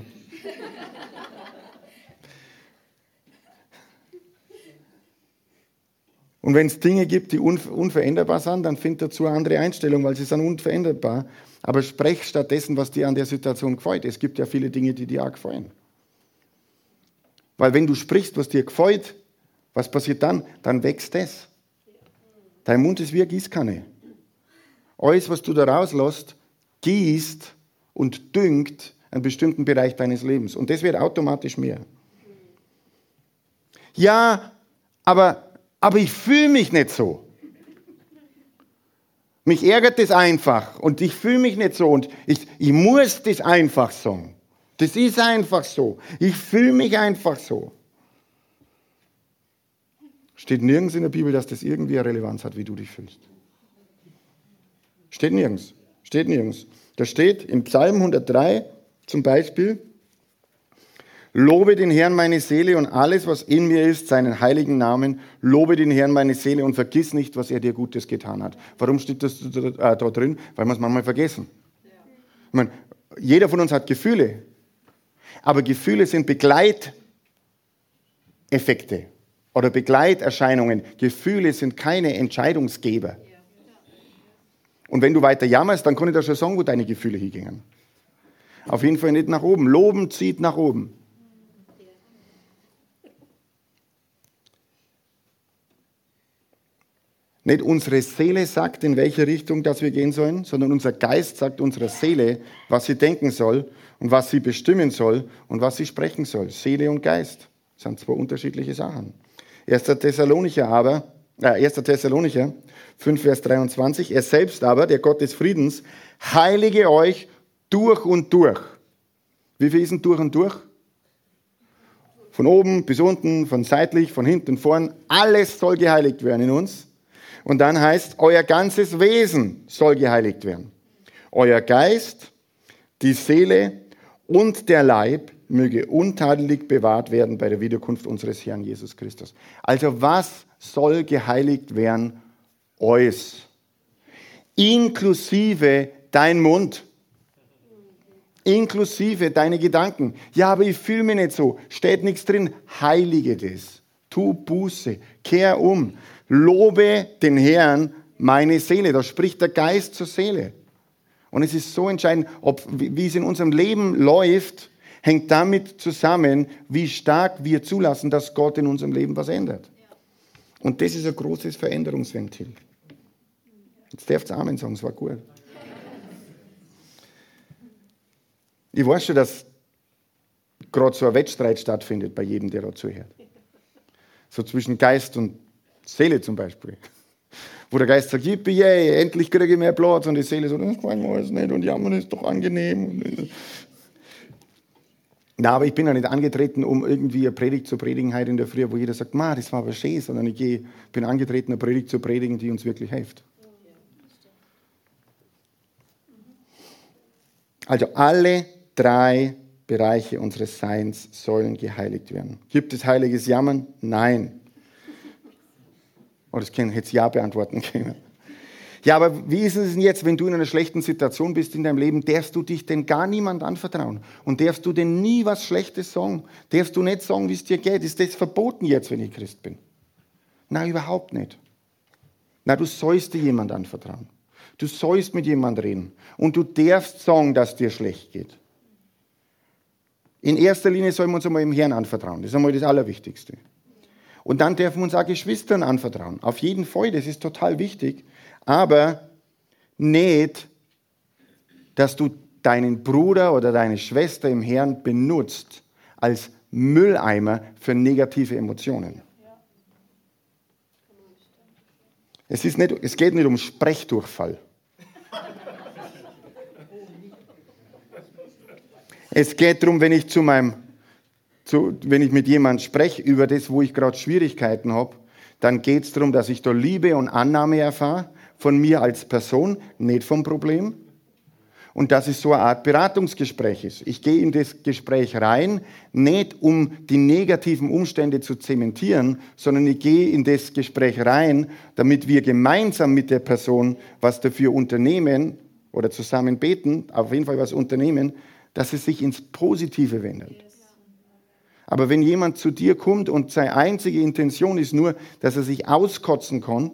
Und wenn es Dinge gibt, die unveränderbar sind, dann find dazu eine andere Einstellung, weil sie sind unveränderbar. Aber sprech stattdessen, was dir an der Situation gefällt. Es gibt ja viele Dinge, die dir auch gefallen. Weil wenn du sprichst, was dir gefällt, was passiert dann? Dann wächst es. Dein Mund ist wie eine Gießkanne. Alles, was du da rauslässt, gießt und düngt einen bestimmten Bereich deines Lebens. Und das wird automatisch mehr. Ja, aber, aber ich fühle mich nicht so. Mich ärgert das einfach und ich fühle mich nicht so und ich, ich muss das einfach sagen. Das ist einfach so. Ich fühle mich einfach so. Steht nirgends in der Bibel, dass das irgendwie eine Relevanz hat, wie du dich fühlst. Steht nirgends. Steht nirgends. Da steht im Psalm 103 zum Beispiel, Lobe den Herrn meine Seele und alles, was in mir ist, seinen heiligen Namen. Lobe den Herrn meine Seele und vergiss nicht, was er dir Gutes getan hat. Warum steht das da drin? Weil wir es manchmal vergessen. Ich meine, jeder von uns hat Gefühle. Aber Gefühle sind Begleiteffekte oder Begleiterscheinungen. Gefühle sind keine Entscheidungsgeber. Und wenn du weiter jammerst, dann kann ich dir schon sagen, wo deine Gefühle hingehen. Auf jeden Fall nicht nach oben. Loben zieht nach oben. Nicht unsere Seele sagt, in welche Richtung dass wir gehen sollen, sondern unser Geist sagt unserer Seele, was sie denken soll und was sie bestimmen soll und was sie sprechen soll. Seele und Geist sind zwei unterschiedliche Sachen. 1. Thessalonicher aber, äh, 1. Thessalonicher 5, Vers 23, er selbst aber, der Gott des Friedens, heilige euch durch und durch. Wie viel ist denn durch und durch? Von oben bis unten, von seitlich, von hinten, vorn, alles soll geheiligt werden in uns. Und dann heißt, euer ganzes Wesen soll geheiligt werden. Euer Geist, die Seele und der Leib möge untadelig bewahrt werden bei der Wiederkunft unseres Herrn Jesus Christus. Also was soll geheiligt werden? Eus. Inklusive dein Mund. Inklusive deine Gedanken. Ja, aber ich fühle mich nicht so. Steht nichts drin. Heilige das. Tu Buße. Kehr um. Lobe den Herrn meine Seele. Da spricht der Geist zur Seele. Und es ist so entscheidend, ob, wie es in unserem Leben läuft, hängt damit zusammen, wie stark wir zulassen, dass Gott in unserem Leben was ändert. Und das ist ein großes Veränderungsventil. Jetzt darfst du Amen sagen, es war gut. Ich weiß schon, dass gerade so ein Wettstreit stattfindet bei jedem, der da zuhört. So zwischen Geist und Seele zum Beispiel. Wo der Geist sagt, yippie, yay, endlich kriege ich mehr Platz. Und die Seele so, das wollen wir alles nicht. Und jammern ist doch angenehm. Na, aber ich bin ja nicht angetreten, um irgendwie eine Predigt zu predigen heute in der Früh, wo jeder sagt, Ma, das war aber schön, sondern ich gehe, bin angetreten, eine Predigt zu predigen, die uns wirklich hilft. Also alle drei Bereiche unseres Seins sollen geheiligt werden. Gibt es heiliges Jammern? Nein. Oh, das ich jetzt Ja beantworten können. Ja, aber wie ist es denn jetzt, wenn du in einer schlechten Situation bist in deinem Leben? Darfst du dich denn gar niemand anvertrauen? Und darfst du denn nie was Schlechtes sagen? Darfst du nicht sagen, wie es dir geht? Ist das verboten jetzt, wenn ich Christ bin? Nein, überhaupt nicht. Na, du sollst dir jemand anvertrauen. Du sollst mit jemand reden. Und du darfst sagen, dass dir schlecht geht. In erster Linie sollen wir uns einmal im Herrn anvertrauen. Das ist einmal das Allerwichtigste. Und dann dürfen wir uns auch Geschwistern anvertrauen. Auf jeden Fall, das ist total wichtig aber nicht, dass du deinen Bruder oder deine Schwester im Herrn benutzt als Mülleimer für negative Emotionen. Es, ist nicht, es geht nicht um Sprechdurchfall. Es geht darum, wenn ich zu meinem, zu, wenn ich mit jemandem spreche über das, wo ich gerade Schwierigkeiten habe, dann geht es darum, dass ich da Liebe und Annahme erfahre von mir als Person, nicht vom Problem. Und dass es so eine Art Beratungsgespräch ist. Ich gehe in das Gespräch rein, nicht um die negativen Umstände zu zementieren, sondern ich gehe in das Gespräch rein, damit wir gemeinsam mit der Person was dafür unternehmen oder zusammen beten, auf jeden Fall was unternehmen, dass es sich ins Positive wendet. Aber wenn jemand zu dir kommt und seine einzige Intention ist nur, dass er sich auskotzen kann,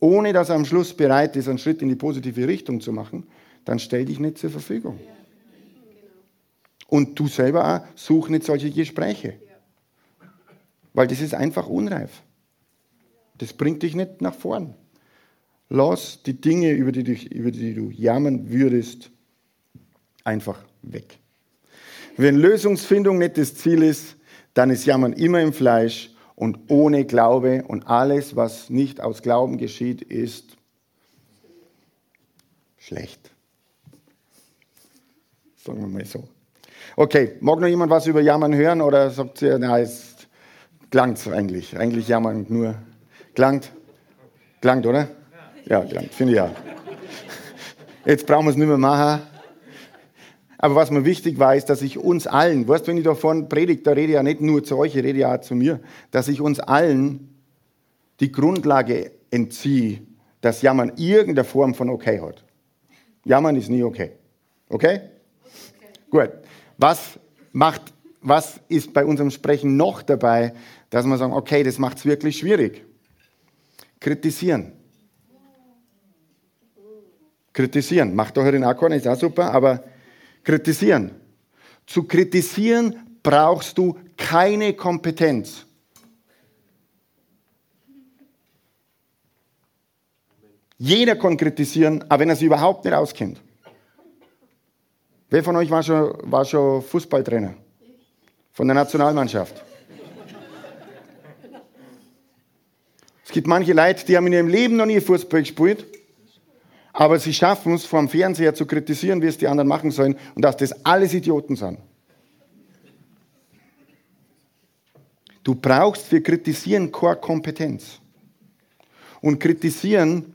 ohne dass er am Schluss bereit ist, einen Schritt in die positive Richtung zu machen, dann stell dich nicht zur Verfügung. Und du selber auch, such nicht solche Gespräche. Weil das ist einfach unreif. Das bringt dich nicht nach vorn. Lass die Dinge, über die, du, über die du jammern würdest, einfach weg. Wenn Lösungsfindung nicht das Ziel ist, dann ist Jammern immer im Fleisch und ohne Glaube und alles, was nicht aus Glauben geschieht, ist schlecht. Sagen wir mal so. Okay, mag noch jemand was über Jammern hören oder sagt ihr, na, es klangt eigentlich. Eigentlich jammern nur. Klangt? Klangt, oder? Ja, klangt, finde ich ja. Jetzt brauchen wir es nicht mehr machen. Aber was mir wichtig war, ist, dass ich uns allen, weißt wenn ich da vorne predige, da rede ich ja nicht nur zu euch, ich rede ja auch zu mir, dass ich uns allen die Grundlage entziehe, dass Jammern irgendeine Form von okay hat. Jammern ist nie okay. Okay? okay. Gut. Was macht, was ist bei unserem Sprechen noch dabei, dass wir sagen, okay, das macht es wirklich schwierig? Kritisieren. Kritisieren. Macht doch den Akkord, ist auch super, aber kritisieren. Zu kritisieren brauchst du keine Kompetenz. Jeder kann kritisieren, aber wenn er sich überhaupt nicht auskennt. Wer von euch war schon, war schon Fußballtrainer? Von der Nationalmannschaft? Es gibt manche Leute, die haben in ihrem Leben noch nie Fußball gespielt aber sie schaffen es, vor dem Fernseher zu kritisieren, wie es die anderen machen sollen und dass das alles Idioten sind. Du brauchst für Kritisieren keine Kompetenz. Und Kritisieren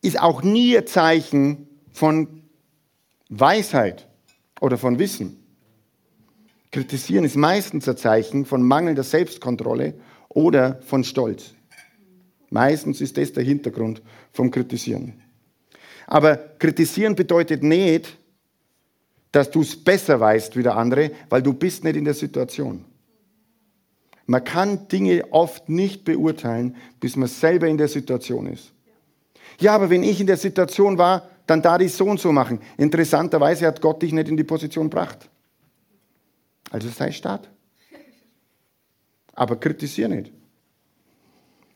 ist auch nie ein Zeichen von Weisheit oder von Wissen. Kritisieren ist meistens ein Zeichen von mangelnder Selbstkontrolle oder von Stolz. Meistens ist das der Hintergrund vom Kritisieren. Aber kritisieren bedeutet nicht, dass du es besser weißt wie der andere, weil du bist nicht in der Situation. Man kann Dinge oft nicht beurteilen, bis man selber in der Situation ist. Ja, aber wenn ich in der Situation war, dann da die so und so machen. Interessanterweise hat Gott dich nicht in die Position gebracht. Also sei stark. Aber kritisiere nicht.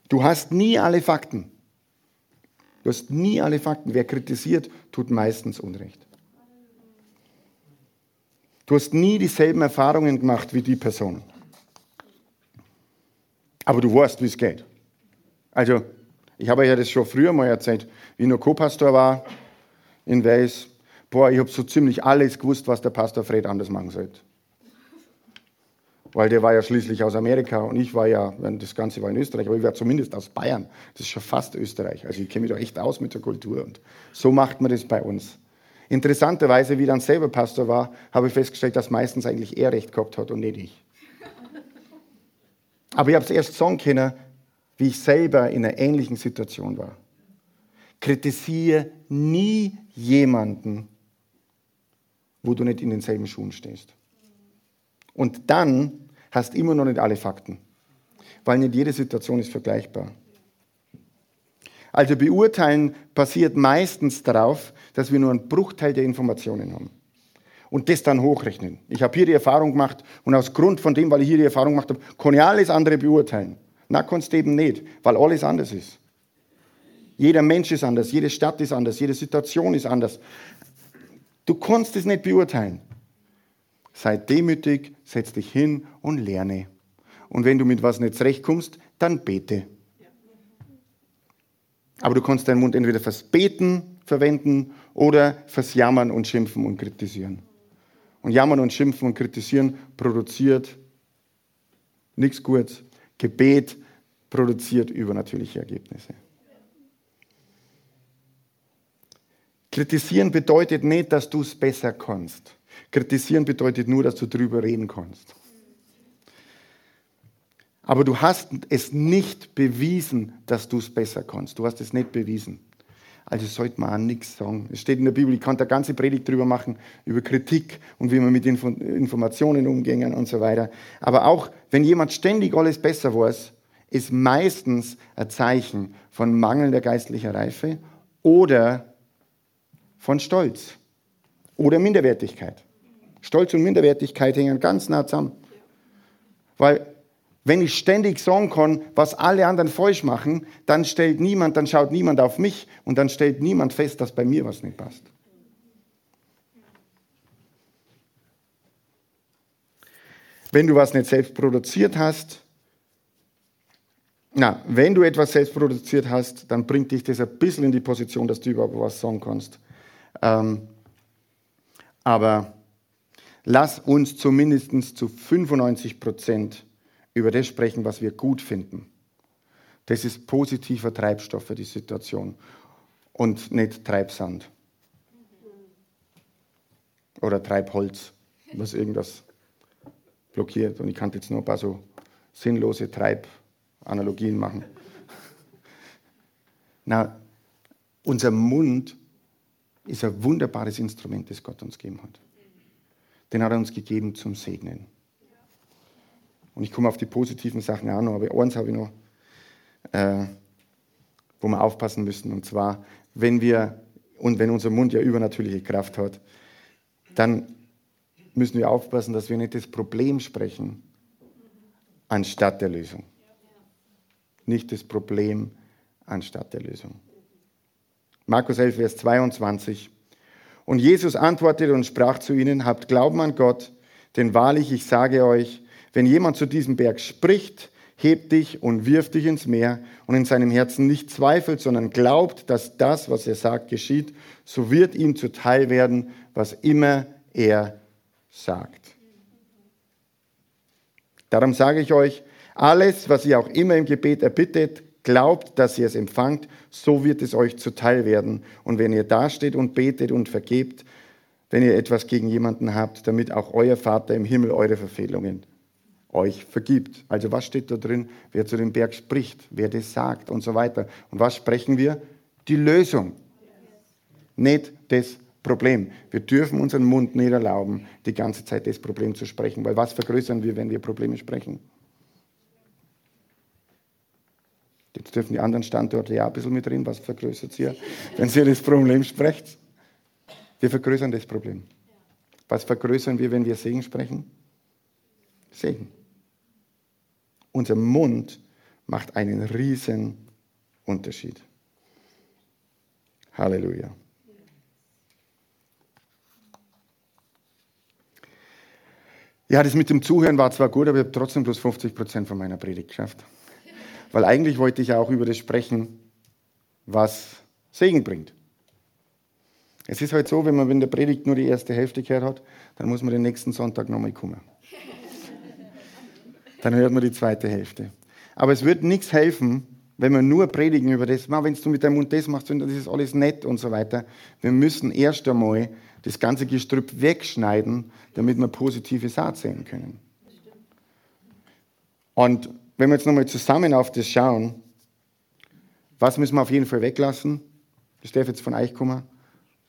Du hast nie alle Fakten. Du hast nie alle Fakten. Wer kritisiert, tut meistens Unrecht. Du hast nie dieselben Erfahrungen gemacht wie die Person. Aber du weißt, wie es geht. Also, ich habe ja das schon früher mal erzählt, wie ich noch Co-Pastor war in Weiß. Boah, ich habe so ziemlich alles gewusst, was der Pastor Fred anders machen sollte. Weil der war ja schließlich aus Amerika und ich war ja, das Ganze war in Österreich, aber ich war zumindest aus Bayern. Das ist schon fast Österreich. Also ich kenne mich da echt aus mit der Kultur und so macht man das bei uns. Interessanterweise, wie dann selber Pastor war, habe ich festgestellt, dass meistens eigentlich er recht gehabt hat und nicht ich. Aber ich habe es erst sagen können, wie ich selber in einer ähnlichen Situation war. Kritisiere nie jemanden, wo du nicht in denselben Schuhen stehst. Und dann hast immer noch nicht alle Fakten, weil nicht jede Situation ist vergleichbar. Also beurteilen passiert meistens darauf, dass wir nur einen Bruchteil der Informationen haben. Und das dann hochrechnen. Ich habe hier die Erfahrung gemacht und aus Grund von dem, weil ich hier die Erfahrung gemacht habe, kann ich alles andere beurteilen. Na, kannst du eben nicht, weil alles anders ist. Jeder Mensch ist anders, jede Stadt ist anders, jede Situation ist anders. Du kannst es nicht beurteilen. Sei demütig, setz dich hin und lerne. Und wenn du mit was nicht zurechtkommst, dann bete. Aber du kannst deinen Mund entweder fürs Beten verwenden oder fürs Jammern und Schimpfen und Kritisieren. Und Jammern und Schimpfen und Kritisieren produziert nichts Gutes. Gebet produziert übernatürliche Ergebnisse. Kritisieren bedeutet nicht, dass du es besser kannst. Kritisieren bedeutet nur, dass du drüber reden kannst. Aber du hast es nicht bewiesen, dass du es besser kannst. Du hast es nicht bewiesen. Also sollte man auch nichts sagen. Es steht in der Bibel, ich kann da ganze Predigt drüber machen, über Kritik und wie man mit Info Informationen umgehen und so weiter. Aber auch, wenn jemand ständig alles besser weiß, ist meistens ein Zeichen von mangelnder geistlicher Reife oder von Stolz oder Minderwertigkeit. Stolz und Minderwertigkeit hängen ganz nah zusammen. Weil wenn ich ständig sagen kann, was alle anderen falsch machen, dann stellt niemand, dann schaut niemand auf mich und dann stellt niemand fest, dass bei mir was nicht passt. Wenn du was nicht selbst produziert hast, na, wenn du etwas selbst produziert hast, dann bringt dich das ein bisschen in die Position, dass du überhaupt was sagen kannst. Ähm, aber lass uns zumindest zu 95 Prozent über das sprechen, was wir gut finden. Das ist positiver Treibstoff für die Situation und nicht Treibsand oder Treibholz, was irgendwas blockiert. Und ich kann jetzt nur ein paar so sinnlose Treibanalogien machen. Na, unser Mund ist ein wunderbares Instrument, das Gott uns gegeben hat. Den hat er uns gegeben zum Segnen. Und ich komme auf die positiven Sachen auch noch, aber eins habe ich noch, äh, wo wir aufpassen müssen. Und zwar, wenn wir, und wenn unser Mund ja übernatürliche Kraft hat, dann müssen wir aufpassen, dass wir nicht das Problem sprechen, anstatt der Lösung. Nicht das Problem anstatt der Lösung. Markus 11, Vers 22. Und Jesus antwortete und sprach zu ihnen, habt Glauben an Gott, denn wahrlich, ich sage euch, wenn jemand zu diesem Berg spricht, hebt dich und wirft dich ins Meer und in seinem Herzen nicht zweifelt, sondern glaubt, dass das, was er sagt, geschieht, so wird ihm zuteil werden, was immer er sagt. Darum sage ich euch, alles, was ihr auch immer im Gebet erbittet, Glaubt, dass ihr es empfangt, so wird es euch zuteil werden. Und wenn ihr dasteht und betet und vergebt, wenn ihr etwas gegen jemanden habt, damit auch euer Vater im Himmel eure Verfehlungen euch vergibt. Also was steht da drin? Wer zu dem Berg spricht, wer das sagt und so weiter. Und was sprechen wir? Die Lösung, nicht das Problem. Wir dürfen unseren Mund nicht erlauben, die ganze Zeit das Problem zu sprechen, weil was vergrößern wir, wenn wir Probleme sprechen? Jetzt dürfen die anderen Standorte ja ein bisschen mit drin. Was vergrößert ihr, wenn ihr das Problem sprecht? Wir vergrößern das Problem. Was vergrößern wir, wenn wir Segen sprechen? Segen. Unser Mund macht einen riesen Unterschied. Halleluja. Ja, das mit dem Zuhören war zwar gut, aber ich habe trotzdem bloß 50 Prozent von meiner Predigt geschafft. Weil eigentlich wollte ich ja auch über das sprechen, was Segen bringt. Es ist halt so, wenn man in der Predigt nur die erste Hälfte gehört hat, dann muss man den nächsten Sonntag nochmal kommen. Dann hört man die zweite Hälfte. Aber es wird nichts helfen, wenn wir nur predigen über das, wenn du mit deinem Mund das machst, das ist alles nett und so weiter. Wir müssen erst einmal das ganze Gestrüpp wegschneiden, damit wir positive Saat sehen können. Und wenn wir jetzt nochmal zusammen auf das schauen, was müssen wir auf jeden Fall weglassen? Das darf jetzt von euch kommen.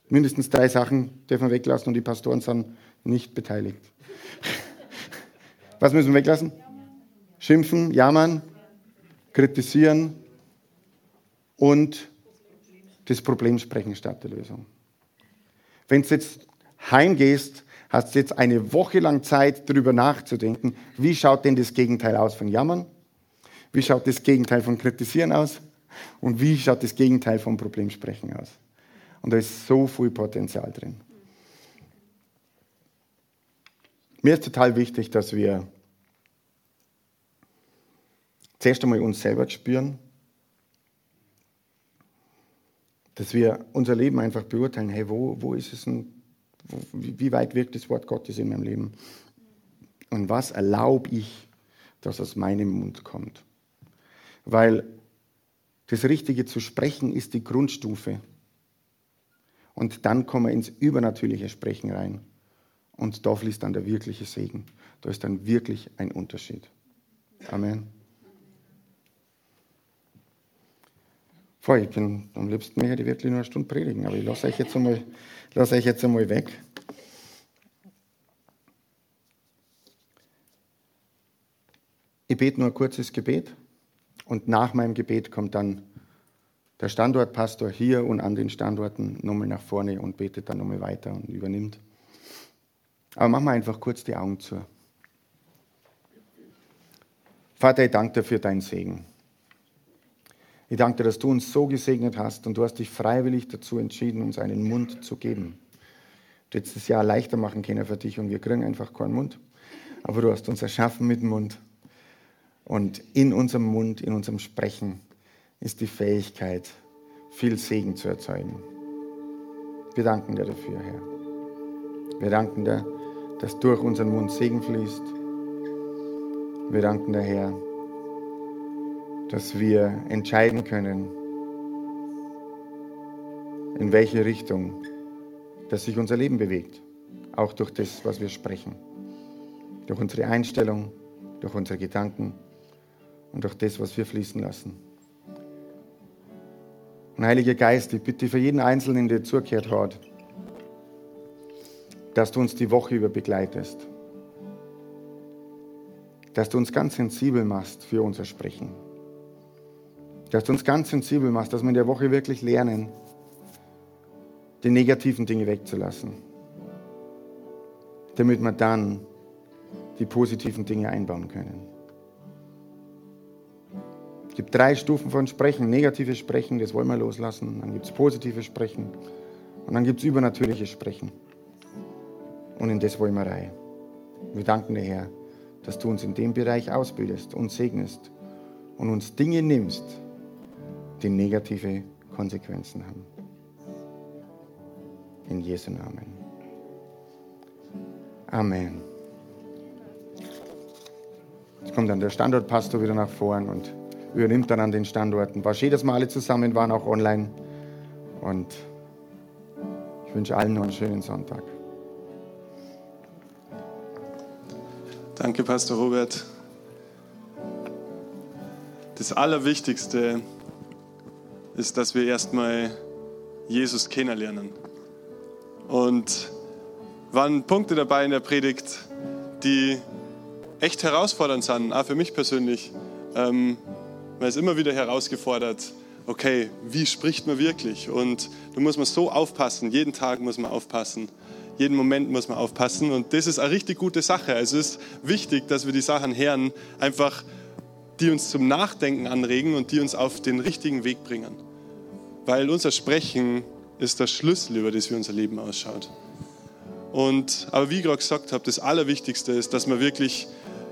Mindestens drei Sachen dürfen wir weglassen und die Pastoren sind nicht beteiligt. Was müssen wir weglassen? Schimpfen, jammern, kritisieren und das Problem sprechen statt der Lösung. Wenn du jetzt heimgehst, hast du jetzt eine Woche lang Zeit, darüber nachzudenken, wie schaut denn das Gegenteil aus von Jammern? Wie schaut das Gegenteil von Kritisieren aus? Und wie schaut das Gegenteil vom Problemsprechen aus? Und da ist so viel Potenzial drin. Mir ist total wichtig, dass wir zuerst einmal uns selber spüren, dass wir unser Leben einfach beurteilen, hey, wo, wo ist es denn, wie weit wirkt das Wort Gottes in meinem Leben? Und was erlaube ich, dass aus meinem Mund kommt? Weil das Richtige zu sprechen ist die Grundstufe. Und dann kommen wir ins übernatürliche Sprechen rein. Und da fließt dann der wirkliche Segen. Da ist dann wirklich ein Unterschied. Amen. Voll, ich bin am liebsten mehr hätte wirklich nur eine Stunde predigen, aber ich lasse euch jetzt einmal, lasse euch jetzt einmal weg. Ich bete nur ein kurzes Gebet und nach meinem Gebet kommt dann der Standortpastor hier und an den Standorten nochmal nach vorne und betet dann nochmal weiter und übernimmt. Aber machen wir einfach kurz die Augen zu. Vater, ich danke dir für deinen Segen. Ich danke dir, dass du uns so gesegnet hast und du hast dich freiwillig dazu entschieden, uns einen Mund zu geben. Du hättest das Jahr leichter machen können für dich und wir kriegen einfach keinen Mund. Aber du hast uns erschaffen mit dem Mund. Und in unserem Mund, in unserem Sprechen ist die Fähigkeit, viel Segen zu erzeugen. Wir danken dir dafür, Herr. Wir danken dir, dass durch unseren Mund Segen fließt. Wir danken dir, Herr, dass wir entscheiden können, in welche Richtung dass sich unser Leben bewegt, auch durch das, was wir sprechen, durch unsere Einstellung, durch unsere Gedanken und durch das, was wir fließen lassen. Und Heiliger Geist, ich bitte für jeden Einzelnen, der zugehört hat, dass du uns die Woche über begleitest. Dass du uns ganz sensibel machst für unser Sprechen. Dass du uns ganz sensibel machst, dass wir in der Woche wirklich lernen, die negativen Dinge wegzulassen. Damit wir dann die positiven Dinge einbauen können. Es gibt drei Stufen von Sprechen. Negatives Sprechen, das wollen wir loslassen. Dann gibt es positives Sprechen. Und dann gibt es übernatürliches Sprechen. Und in das wollen wir rein. Wir danken dir, Herr, dass du uns in dem Bereich ausbildest und segnest und uns Dinge nimmst, die negative Konsequenzen haben. In Jesu Namen. Amen. Jetzt kommt dann der Standortpastor wieder nach vorn und übernimmt dann an den Standorten. War schön, dass wir alle zusammen waren, auch online. Und ich wünsche allen noch einen schönen Sonntag. Danke, Pastor Robert. Das Allerwichtigste ist, dass wir erstmal Jesus kennenlernen. Und waren Punkte dabei in der Predigt, die echt herausfordernd sind, auch für mich persönlich. Ähm, man ist immer wieder herausgefordert, okay, wie spricht man wirklich? Und da muss man so aufpassen, jeden Tag muss man aufpassen, jeden Moment muss man aufpassen. Und das ist eine richtig gute Sache. Also es ist wichtig, dass wir die Sachen hören, einfach die uns zum Nachdenken anregen und die uns auf den richtigen Weg bringen. Weil unser Sprechen ist der Schlüssel, über das wie unser Leben ausschaut. Und, aber wie ich gerade gesagt habe, das Allerwichtigste ist, dass man wirklich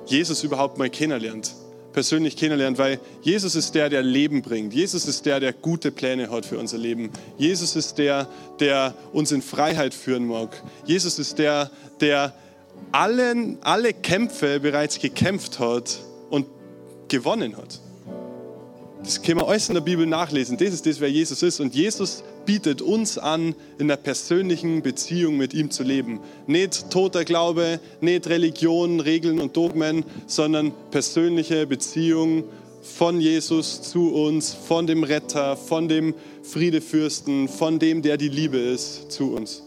Jesus überhaupt mal kennenlernt persönlich kennenlernt, weil Jesus ist der, der Leben bringt. Jesus ist der, der gute Pläne hat für unser Leben. Jesus ist der, der uns in Freiheit führen mag. Jesus ist der, der allen, alle Kämpfe bereits gekämpft hat, gewonnen hat. Das können wir alles in der Bibel nachlesen. Das ist das, wer Jesus ist. Und Jesus bietet uns an, in einer persönlichen Beziehung mit ihm zu leben. Nicht toter Glaube, nicht Religion, Regeln und Dogmen, sondern persönliche Beziehung von Jesus zu uns, von dem Retter, von dem Friedefürsten, von dem, der die Liebe ist, zu uns.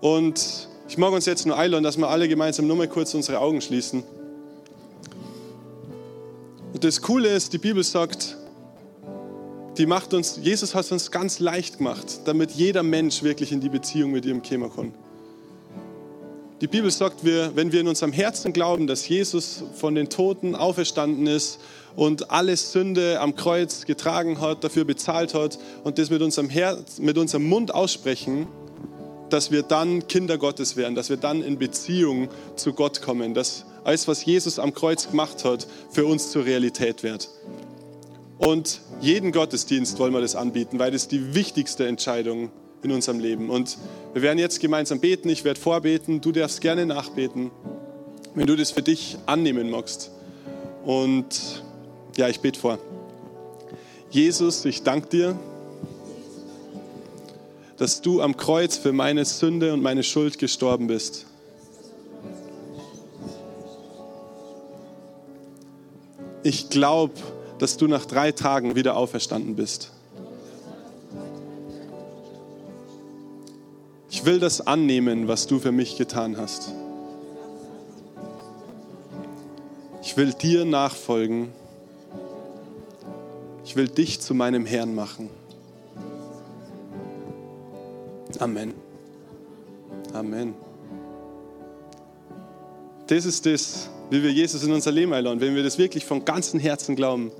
Und ich mag uns jetzt nur einladen, dass wir alle gemeinsam nur mal kurz unsere Augen schließen. Und das Coole ist, die Bibel sagt, die macht uns, Jesus hat uns ganz leicht gemacht, damit jeder Mensch wirklich in die Beziehung mit ihm kommen kann. Die Bibel sagt, wir, wenn wir in unserem Herzen glauben, dass Jesus von den Toten auferstanden ist und alle Sünde am Kreuz getragen hat, dafür bezahlt hat und das mit unserem, Herz, mit unserem Mund aussprechen, dass wir dann Kinder Gottes werden, dass wir dann in Beziehung zu Gott kommen, dass alles, was Jesus am Kreuz gemacht hat, für uns zur Realität wird. Und jeden Gottesdienst wollen wir das anbieten, weil das die wichtigste Entscheidung in unserem Leben. Und wir werden jetzt gemeinsam beten. Ich werde vorbeten. Du darfst gerne nachbeten, wenn du das für dich annehmen magst. Und ja, ich bete vor. Jesus, ich danke dir, dass du am Kreuz für meine Sünde und meine Schuld gestorben bist. Ich glaube, dass du nach drei Tagen wieder auferstanden bist. Ich will das annehmen, was du für mich getan hast. Ich will dir nachfolgen ich will dich zu meinem Herrn machen. Amen. Amen. Das ist das, wie wir Jesus in unser Leben einladen. Wenn wir das wirklich von ganzem Herzen glauben,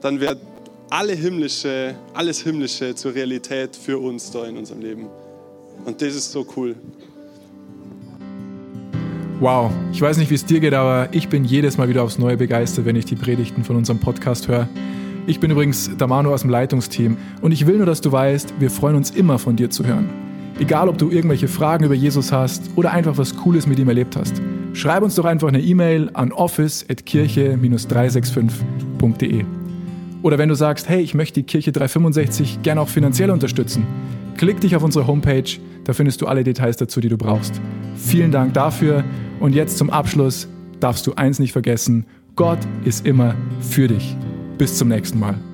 dann wird alle himmlische, alles Himmlische zur Realität für uns da in unserem Leben. Und das ist so cool. Wow, ich weiß nicht, wie es dir geht, aber ich bin jedes Mal wieder aufs Neue begeistert, wenn ich die Predigten von unserem Podcast höre. Ich bin übrigens Damano aus dem Leitungsteam und ich will nur, dass du weißt, wir freuen uns immer von dir zu hören. Egal, ob du irgendwelche Fragen über Jesus hast oder einfach was Cooles mit ihm erlebt hast. Schreib uns doch einfach eine E-Mail an office.kirche-365.de. Oder wenn du sagst, hey, ich möchte die Kirche 365 gerne auch finanziell unterstützen, klick dich auf unsere Homepage, da findest du alle Details dazu, die du brauchst. Vielen Dank dafür und jetzt zum Abschluss darfst du eins nicht vergessen, Gott ist immer für dich. Bis zum nächsten Mal.